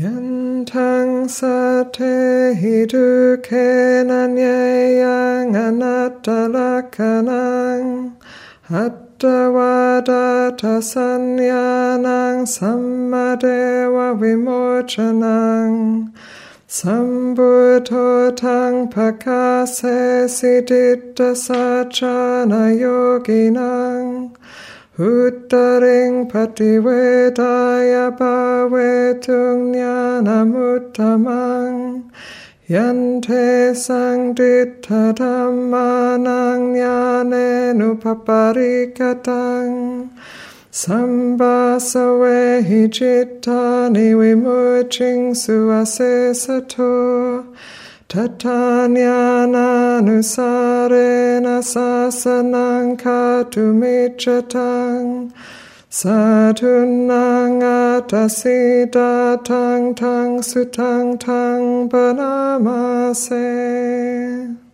Yantang sate hiduke nanyayang anattalakanang Attavadata sanyanang sammadewa vimochanang Sambuddho tang pakase siddhita sachana yoginang Uttaring pativedaya bhavetung jnanamuttamang Yante sangditta dhammanang jnanenu paparikatang Sambasave hi cittani vimuching suase sato Tatanyana sasanang katumichatang Satunang atasita tang tang sutang tang panamase